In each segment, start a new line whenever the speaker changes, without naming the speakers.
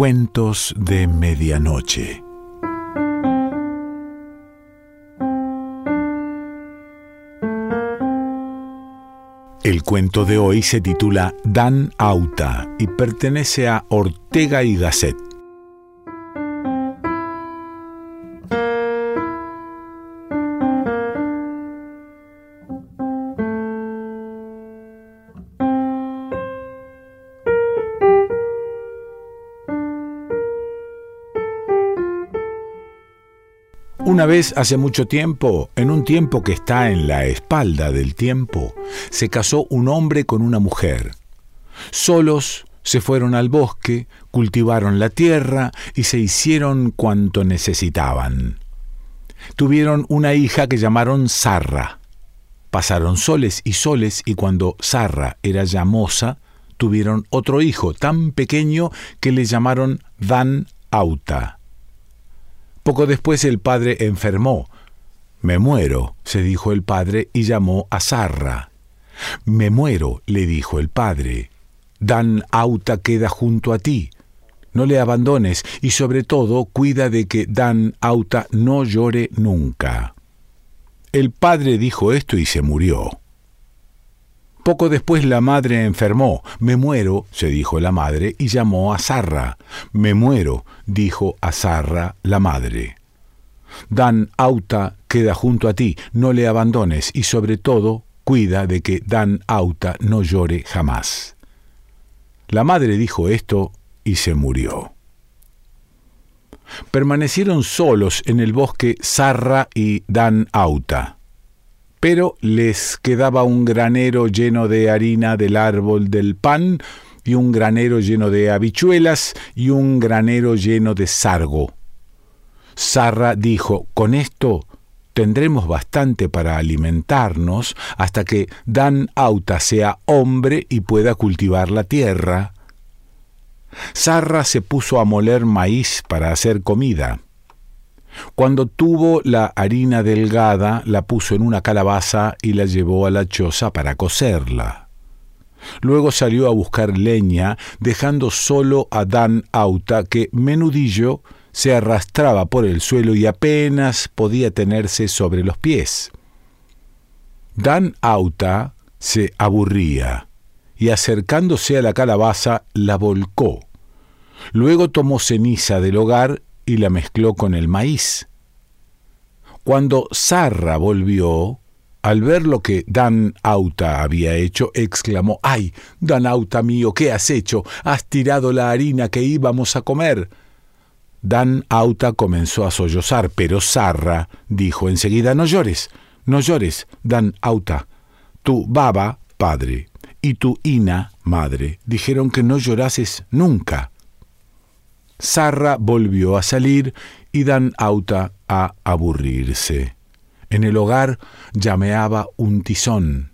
Cuentos de Medianoche. El cuento de hoy se titula Dan Auta y pertenece a Ortega y Gasset. Una vez, hace mucho tiempo, en un tiempo que está en la espalda del tiempo, se casó un hombre con una mujer. Solos se fueron al bosque, cultivaron la tierra y se hicieron cuanto necesitaban. Tuvieron una hija que llamaron Sarra. Pasaron soles y soles y cuando Sarra era ya moza, tuvieron otro hijo tan pequeño que le llamaron Dan Auta. Poco después el padre enfermó. Me muero, se dijo el padre y llamó a Sarra. Me muero, le dijo el padre. Dan Auta queda junto a ti. No le abandones y sobre todo cuida de que Dan Auta no llore nunca. El padre dijo esto y se murió. Poco después la madre enfermó. Me muero, se dijo la madre, y llamó a Sarra. Me muero, dijo a Sarra la madre. Dan Auta queda junto a ti, no le abandones, y sobre todo, cuida de que Dan Auta no llore jamás. La madre dijo esto y se murió. Permanecieron solos en el bosque Sarra y Dan Auta pero les quedaba un granero lleno de harina del árbol del pan, y un granero lleno de habichuelas, y un granero lleno de sargo. Sarra dijo, con esto tendremos bastante para alimentarnos hasta que Dan Auta sea hombre y pueda cultivar la tierra. Sarra se puso a moler maíz para hacer comida. Cuando tuvo la harina delgada, la puso en una calabaza y la llevó a la choza para cocerla. Luego salió a buscar leña, dejando solo a Dan Auta, que menudillo se arrastraba por el suelo y apenas podía tenerse sobre los pies. Dan Auta se aburría y acercándose a la calabaza la volcó. Luego tomó ceniza del hogar y la mezcló con el maíz. Cuando Sarra volvió, al ver lo que Dan Auta había hecho, exclamó, ¡Ay, Dan Auta mío, ¿qué has hecho? Has tirado la harina que íbamos a comer. Dan Auta comenzó a sollozar, pero Sarra dijo enseguida, no llores, no llores, Dan Auta. Tu baba, padre, y tu ina, madre, dijeron que no llorases nunca. Sarra volvió a salir y Dan Auta a aburrirse. En el hogar llameaba un tizón.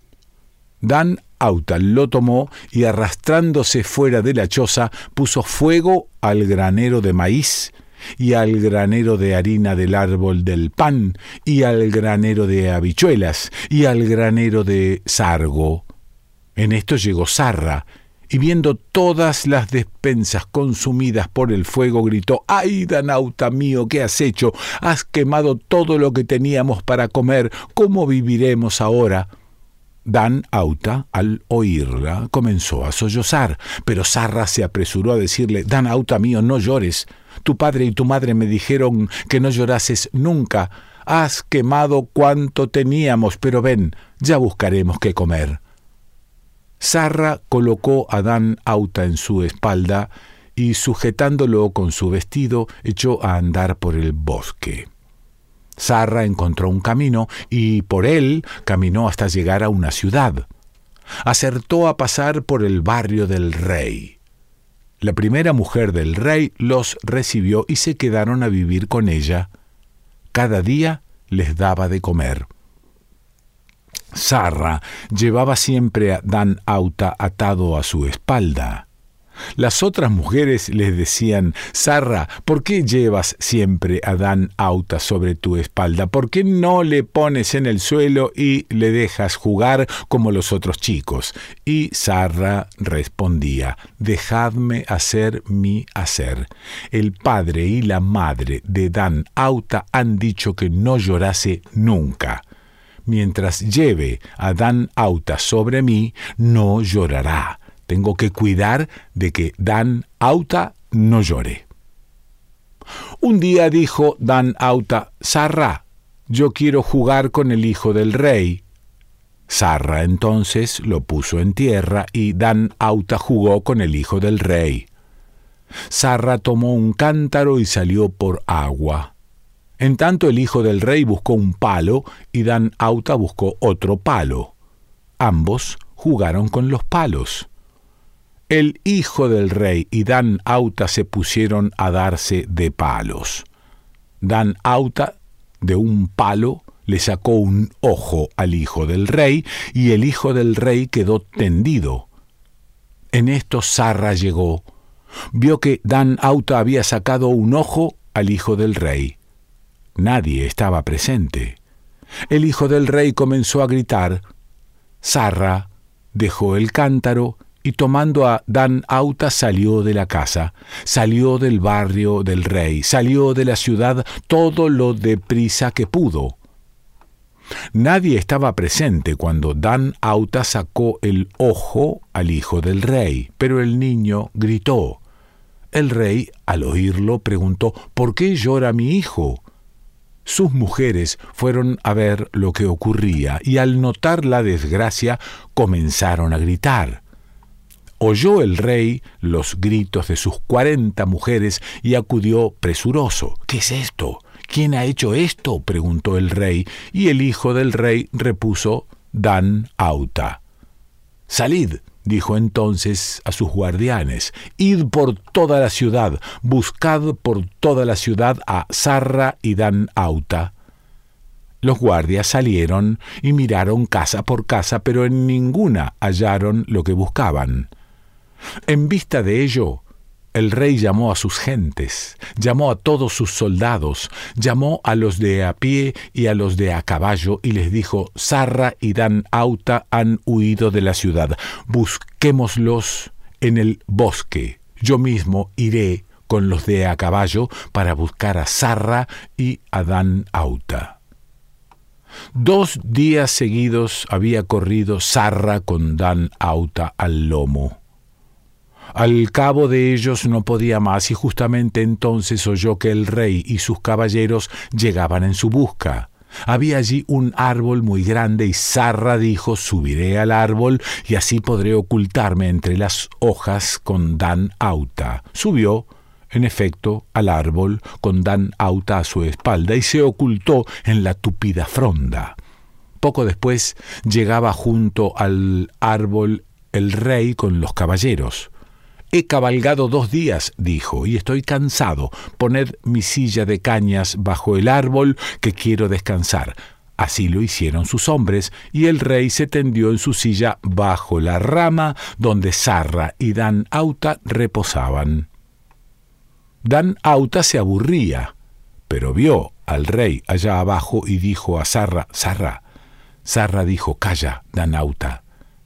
Dan Auta lo tomó y arrastrándose fuera de la choza puso fuego al granero de maíz y al granero de harina del árbol del pan y al granero de habichuelas y al granero de sargo. En esto llegó Sarra y viendo todas las despensas consumidas por el fuego, gritó ¡Ay, Danauta mío, qué has hecho! Has quemado todo lo que teníamos para comer. ¿Cómo viviremos ahora? Dan Auta, al oírla, comenzó a sollozar, pero Sarra se apresuró a decirle Dan Auta mío, no llores. Tu padre y tu madre me dijeron que no llorases nunca. Has quemado cuanto teníamos, pero ven, ya buscaremos qué comer. Sarra colocó a Dan Auta en su espalda y sujetándolo con su vestido echó a andar por el bosque. Sarra encontró un camino y por él caminó hasta llegar a una ciudad. Acertó a pasar por el barrio del rey. La primera mujer del rey los recibió y se quedaron a vivir con ella. Cada día les daba de comer. Sarra llevaba siempre a Dan Auta atado a su espalda. Las otras mujeres les decían, Sarra, ¿por qué llevas siempre a Dan Auta sobre tu espalda? ¿Por qué no le pones en el suelo y le dejas jugar como los otros chicos? Y Sarra respondía, Dejadme hacer mi hacer. El padre y la madre de Dan Auta han dicho que no llorase nunca. Mientras lleve a Dan Auta sobre mí, no llorará tengo que cuidar de que Dan Auta no llore. Un día dijo Dan Auta, Sarra, yo quiero jugar con el hijo del rey. Sarra entonces lo puso en tierra y Dan Auta jugó con el hijo del rey. Sarra tomó un cántaro y salió por agua. En tanto el hijo del rey buscó un palo y Dan Auta buscó otro palo. Ambos jugaron con los palos. El hijo del rey y Dan Auta se pusieron a darse de palos. Dan Auta, de un palo, le sacó un ojo al hijo del rey, y el hijo del rey quedó tendido. En esto Sarra llegó, vio que Dan Auta había sacado un ojo al hijo del rey. Nadie estaba presente. El hijo del rey comenzó a gritar. Sarra dejó el cántaro y tomando a Dan Auta salió de la casa, salió del barrio del rey, salió de la ciudad todo lo deprisa que pudo. Nadie estaba presente cuando Dan Auta sacó el ojo al hijo del rey, pero el niño gritó. El rey, al oírlo, preguntó ¿Por qué llora mi hijo? Sus mujeres fueron a ver lo que ocurría y al notar la desgracia comenzaron a gritar. Oyó el rey los gritos de sus cuarenta mujeres y acudió presuroso. ¿Qué es esto? ¿Quién ha hecho esto? preguntó el rey, y el hijo del rey repuso Dan Auta. Salid, dijo entonces a sus guardianes, id por toda la ciudad, buscad por toda la ciudad a Sarra y Dan Auta. Los guardias salieron y miraron casa por casa, pero en ninguna hallaron lo que buscaban. En vista de ello, el rey llamó a sus gentes, llamó a todos sus soldados, llamó a los de a pie y a los de a caballo y les dijo, Sarra y Dan Auta han huido de la ciudad, busquémoslos en el bosque. Yo mismo iré con los de a caballo para buscar a Sarra y a Dan Auta. Dos días seguidos había corrido Sarra con Dan Auta al lomo. Al cabo de ellos no podía más y justamente entonces oyó que el rey y sus caballeros llegaban en su busca. Había allí un árbol muy grande y Sarra dijo subiré al árbol y así podré ocultarme entre las hojas con Dan Auta. Subió, en efecto, al árbol con Dan Auta a su espalda y se ocultó en la tupida fronda. Poco después llegaba junto al árbol el rey con los caballeros. He cabalgado dos días, dijo, y estoy cansado. Poned mi silla de cañas bajo el árbol, que quiero descansar. Así lo hicieron sus hombres, y el rey se tendió en su silla bajo la rama donde Sarra y Dan Auta reposaban. Dan Auta se aburría, pero vio al rey allá abajo y dijo a Sarra, Sarra. Sarra dijo, Calla, Dan Auta,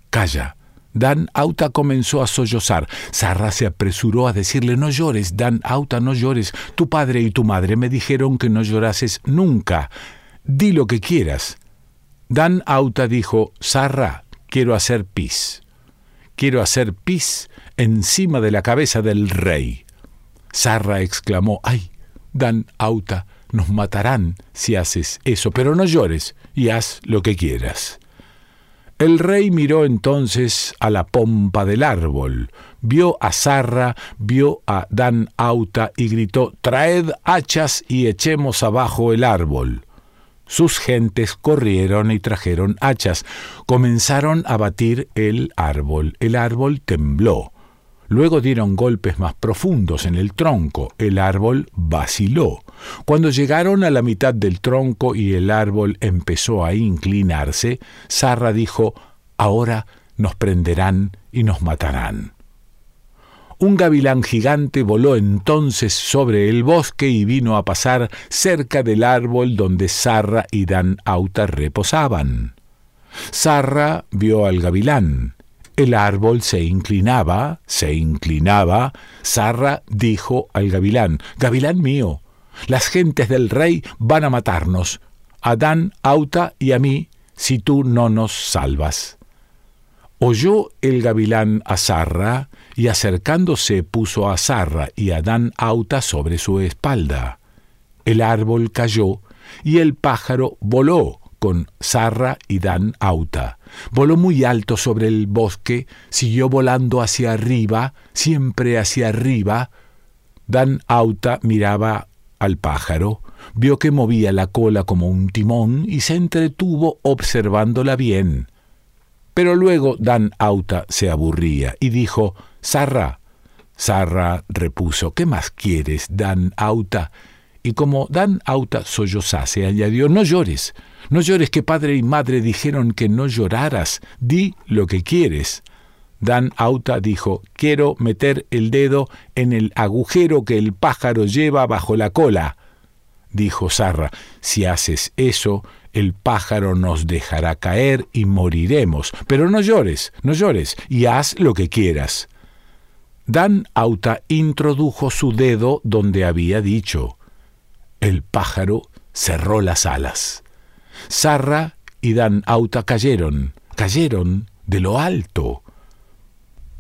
calla. Dan Auta comenzó a sollozar. Sarra se apresuró a decirle No llores, Dan Auta, no llores. Tu padre y tu madre me dijeron que no llorases nunca. Di lo que quieras. Dan Auta dijo Sarra, quiero hacer pis. Quiero hacer pis encima de la cabeza del rey. Sarra exclamó Ay, Dan Auta, nos matarán si haces eso, pero no llores y haz lo que quieras. El rey miró entonces a la pompa del árbol, vio a Sarra, vio a Dan Auta y gritó Traed hachas y echemos abajo el árbol. Sus gentes corrieron y trajeron hachas. Comenzaron a batir el árbol. El árbol tembló. Luego dieron golpes más profundos en el tronco. El árbol vaciló. Cuando llegaron a la mitad del tronco y el árbol empezó a inclinarse, Sarra dijo, Ahora nos prenderán y nos matarán. Un gavilán gigante voló entonces sobre el bosque y vino a pasar cerca del árbol donde Sarra y Dan Auta reposaban. Sarra vio al gavilán. El árbol se inclinaba, se inclinaba. Sarra dijo al gavilán, Gavilán mío, las gentes del rey van a matarnos, a Dan Auta y a mí, si tú no nos salvas. Oyó el gavilán a Sarra, y acercándose puso a Sarra y a Dan Auta sobre su espalda. El árbol cayó, y el pájaro voló con Sarra y Dan Auta. Voló muy alto sobre el bosque, siguió volando hacia arriba, siempre hacia arriba. Dan Auta miraba al pájaro, vio que movía la cola como un timón y se entretuvo observándola bien. Pero luego Dan Auta se aburría y dijo, Sarra. Sarra repuso, ¿qué más quieres, Dan Auta? Y como Dan Auta sollozase, añadió, no llores, no llores que padre y madre dijeron que no lloraras, di lo que quieres. Dan Auta dijo, quiero meter el dedo en el agujero que el pájaro lleva bajo la cola. Dijo Sarra, si haces eso, el pájaro nos dejará caer y moriremos. Pero no llores, no llores, y haz lo que quieras. Dan Auta introdujo su dedo donde había dicho. El pájaro cerró las alas. Sarra y Dan Auta cayeron, cayeron de lo alto.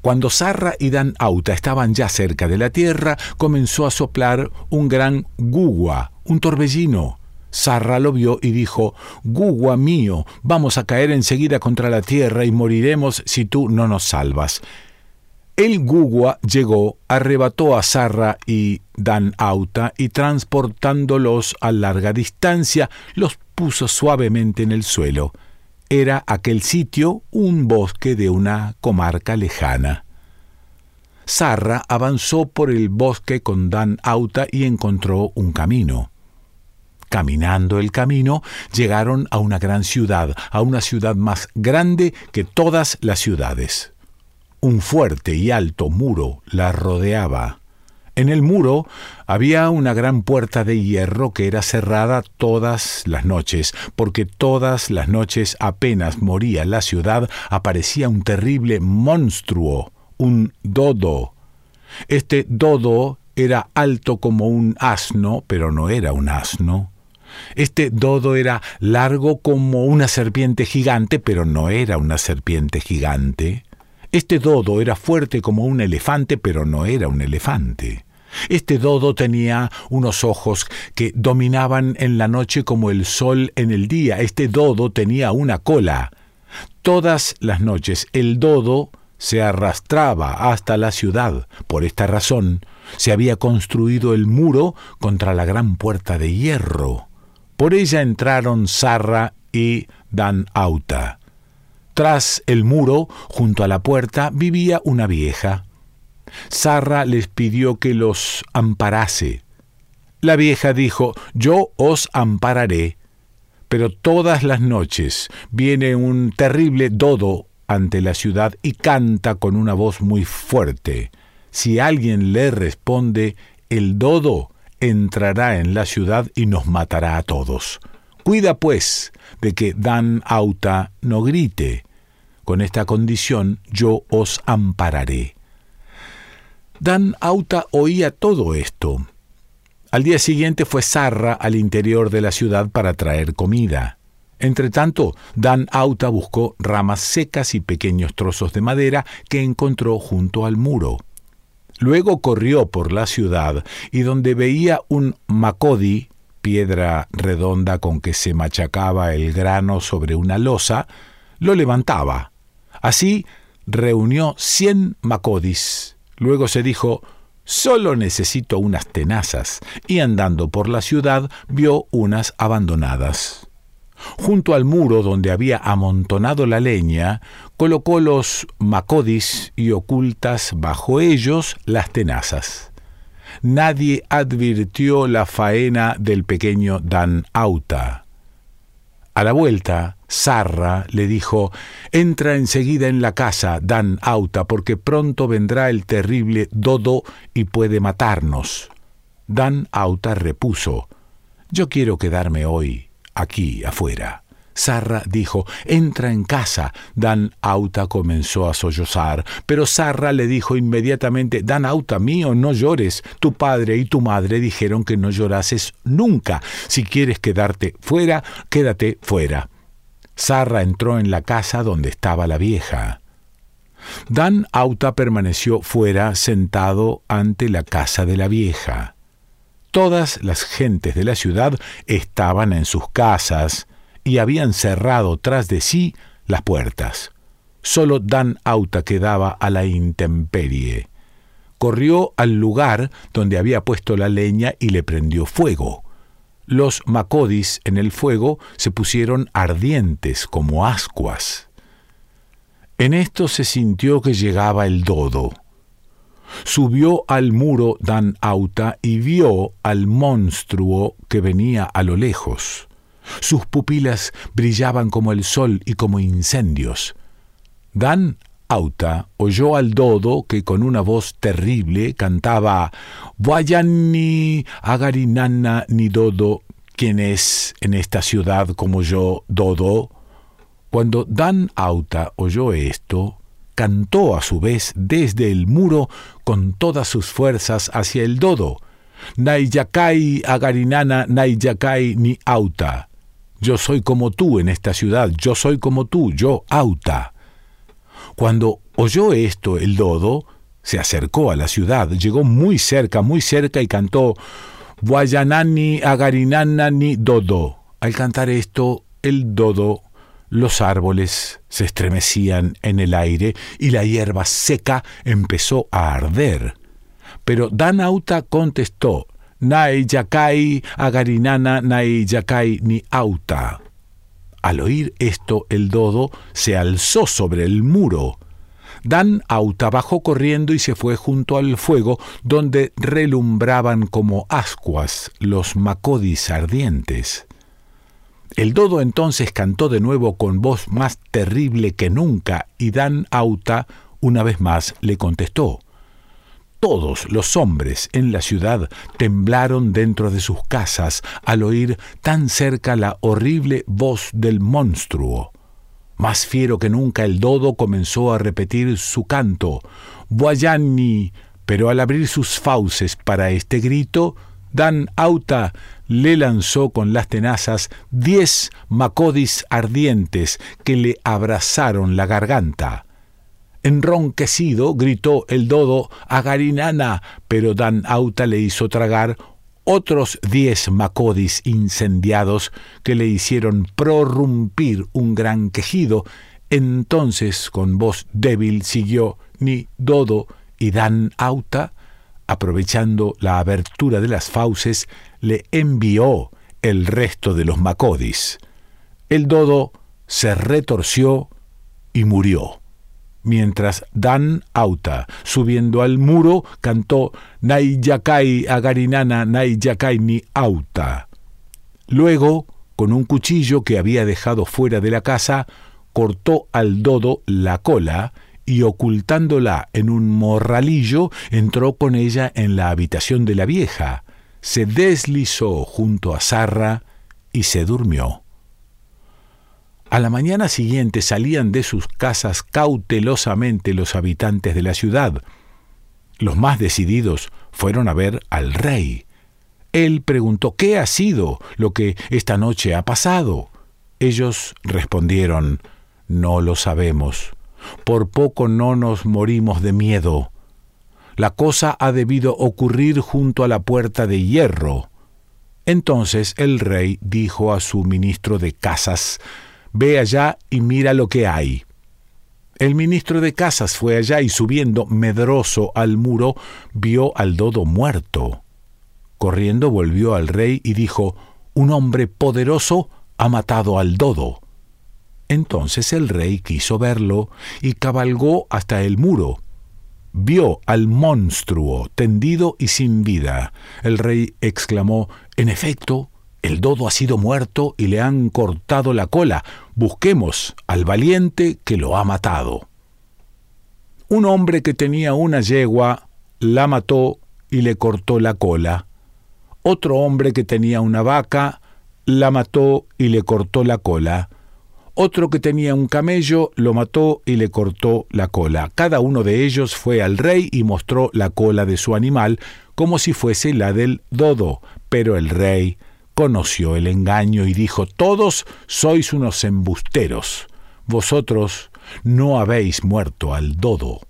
Cuando Sarra y Dan Auta estaban ya cerca de la tierra, comenzó a soplar un gran gugua, un torbellino. Sarra lo vio y dijo, Gugua mío, vamos a caer enseguida contra la tierra y moriremos si tú no nos salvas. El Gugua llegó, arrebató a Sarra y Dan Auta y transportándolos a larga distancia, los puso suavemente en el suelo. Era aquel sitio un bosque de una comarca lejana. Sarra avanzó por el bosque con Dan Auta y encontró un camino. Caminando el camino, llegaron a una gran ciudad, a una ciudad más grande que todas las ciudades. Un fuerte y alto muro la rodeaba. En el muro había una gran puerta de hierro que era cerrada todas las noches, porque todas las noches apenas moría la ciudad aparecía un terrible monstruo, un dodo. Este dodo era alto como un asno, pero no era un asno. Este dodo era largo como una serpiente gigante, pero no era una serpiente gigante. Este dodo era fuerte como un elefante, pero no era un elefante. Este dodo tenía unos ojos que dominaban en la noche como el sol en el día. Este dodo tenía una cola. Todas las noches el dodo se arrastraba hasta la ciudad. Por esta razón se había construido el muro contra la gran puerta de hierro. Por ella entraron Sarra y Dan Auta. Tras el muro, junto a la puerta, vivía una vieja. Sarra les pidió que los amparase. La vieja dijo, Yo os ampararé. Pero todas las noches viene un terrible dodo ante la ciudad y canta con una voz muy fuerte. Si alguien le responde, el dodo entrará en la ciudad y nos matará a todos. Cuida, pues, de que Dan Auta no grite. Con esta condición yo os ampararé. Dan Auta oía todo esto. Al día siguiente fue Sarra al interior de la ciudad para traer comida. Entretanto, Dan Auta buscó ramas secas y pequeños trozos de madera que encontró junto al muro. Luego corrió por la ciudad y donde veía un macodi, piedra redonda con que se machacaba el grano sobre una losa, lo levantaba. Así reunió cien macodis. Luego se dijo, solo necesito unas tenazas, y andando por la ciudad vio unas abandonadas. Junto al muro donde había amontonado la leña, colocó los macodis y ocultas bajo ellos las tenazas. Nadie advirtió la faena del pequeño Dan Auta. A la vuelta, Sarra le dijo, Entra enseguida en la casa, Dan Auta, porque pronto vendrá el terrible Dodo y puede matarnos. Dan Auta repuso, Yo quiero quedarme hoy aquí afuera. Sarra dijo, entra en casa. Dan Auta comenzó a sollozar, pero Sarra le dijo inmediatamente, Dan Auta mío, no llores. Tu padre y tu madre dijeron que no llorases nunca. Si quieres quedarte fuera, quédate fuera. Sarra entró en la casa donde estaba la vieja. Dan Auta permaneció fuera sentado ante la casa de la vieja. Todas las gentes de la ciudad estaban en sus casas, y habían cerrado tras de sí las puertas. Solo Dan Auta quedaba a la intemperie. Corrió al lugar donde había puesto la leña y le prendió fuego. Los macodis en el fuego se pusieron ardientes como ascuas. En esto se sintió que llegaba el dodo. Subió al muro Dan Auta y vio al monstruo que venía a lo lejos. Sus pupilas brillaban como el sol y como incendios. Dan Auta oyó al dodo que con una voz terrible cantaba Guayani agarinana ni dodo, ¿quién es en esta ciudad como yo, dodo? Cuando Dan Auta oyó esto, cantó a su vez desde el muro con todas sus fuerzas hacia el dodo. Naiyakai agarinana naiyakai ni auta. Yo soy como tú en esta ciudad, yo soy como tú, yo Auta. Cuando oyó esto el dodo, se acercó a la ciudad, llegó muy cerca, muy cerca y cantó Guayanani agarinanani dodo. Al cantar esto, el dodo, los árboles se estremecían en el aire y la hierba seca empezó a arder. Pero Danauta contestó, Nai Yakai Agarinana Nai Yakai ni Auta. Al oír esto, el dodo se alzó sobre el muro. Dan Auta bajó corriendo y se fue junto al fuego, donde relumbraban como ascuas los macodis ardientes. El dodo entonces cantó de nuevo con voz más terrible que nunca, y Dan Auta una vez más le contestó. Todos los hombres en la ciudad temblaron dentro de sus casas al oír tan cerca la horrible voz del monstruo. Más fiero que nunca el dodo comenzó a repetir su canto, Boyani, pero al abrir sus fauces para este grito, Dan Auta le lanzó con las tenazas diez macodis ardientes que le abrazaron la garganta. Enronquecido gritó el dodo a Garinana, pero Dan Auta le hizo tragar otros diez macodis incendiados que le hicieron prorrumpir un gran quejido. Entonces, con voz débil, siguió Ni Dodo y Dan Auta, aprovechando la abertura de las fauces, le envió el resto de los macodis. El dodo se retorció y murió mientras Dan Auta, subiendo al muro, cantó Naiyakai agarinana Naiyakai ni Auta. Luego, con un cuchillo que había dejado fuera de la casa, cortó al dodo la cola y ocultándola en un morralillo, entró con ella en la habitación de la vieja, se deslizó junto a Sarra y se durmió. A la mañana siguiente salían de sus casas cautelosamente los habitantes de la ciudad. Los más decididos fueron a ver al rey. Él preguntó ¿Qué ha sido lo que esta noche ha pasado? Ellos respondieron No lo sabemos. Por poco no nos morimos de miedo. La cosa ha debido ocurrir junto a la puerta de hierro. Entonces el rey dijo a su ministro de casas Ve allá y mira lo que hay. El ministro de Casas fue allá y subiendo medroso al muro vio al dodo muerto. Corriendo volvió al rey y dijo, Un hombre poderoso ha matado al dodo. Entonces el rey quiso verlo y cabalgó hasta el muro. Vio al monstruo tendido y sin vida. El rey exclamó, En efecto, El dodo ha sido muerto y le han cortado la cola. Busquemos al valiente que lo ha matado. Un hombre que tenía una yegua la mató y le cortó la cola. Otro hombre que tenía una vaca la mató y le cortó la cola. Otro que tenía un camello lo mató y le cortó la cola. Cada uno de ellos fue al rey y mostró la cola de su animal como si fuese la del dodo. Pero el rey conoció el engaño y dijo, Todos sois unos embusteros. Vosotros no habéis muerto al dodo.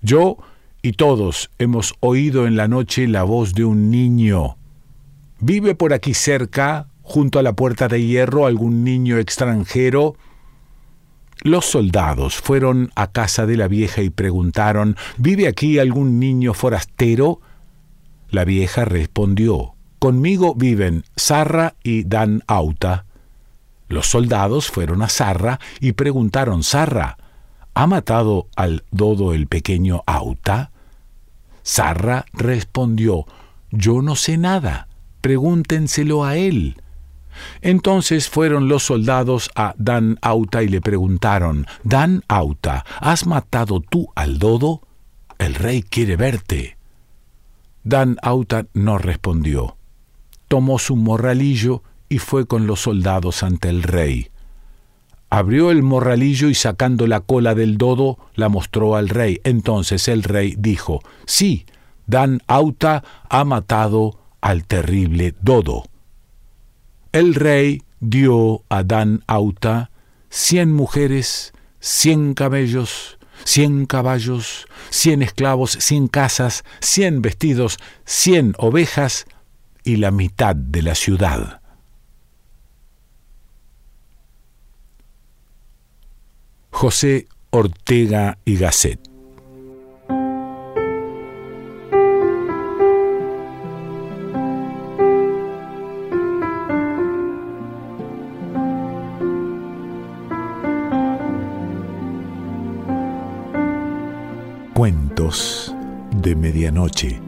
Yo y todos hemos oído en la noche la voz de un niño. ¿Vive por aquí cerca, junto a la puerta de hierro, algún niño extranjero? Los soldados fueron a casa de la vieja y preguntaron, ¿Vive aquí algún niño forastero? La vieja respondió, Conmigo viven Sarra y Dan Auta. Los soldados fueron a Sarra y preguntaron, Sarra, ¿ha matado al dodo el pequeño Auta? Sarra respondió, Yo no sé nada, pregúntenselo a él. Entonces fueron los soldados a Dan Auta y le preguntaron, Dan Auta, ¿has matado tú al dodo? El rey quiere verte. Dan Auta no respondió. Tomó su morralillo y fue con los soldados ante el rey. Abrió el morralillo y sacando la cola del dodo la mostró al rey. Entonces el rey dijo, Sí, Dan Auta ha matado al terrible dodo. El rey dio a Dan Auta cien mujeres, cien camellos, cien caballos, cien esclavos, cien casas, cien vestidos, cien ovejas y la mitad de la ciudad. José Ortega y Gasset Cuentos de Medianoche.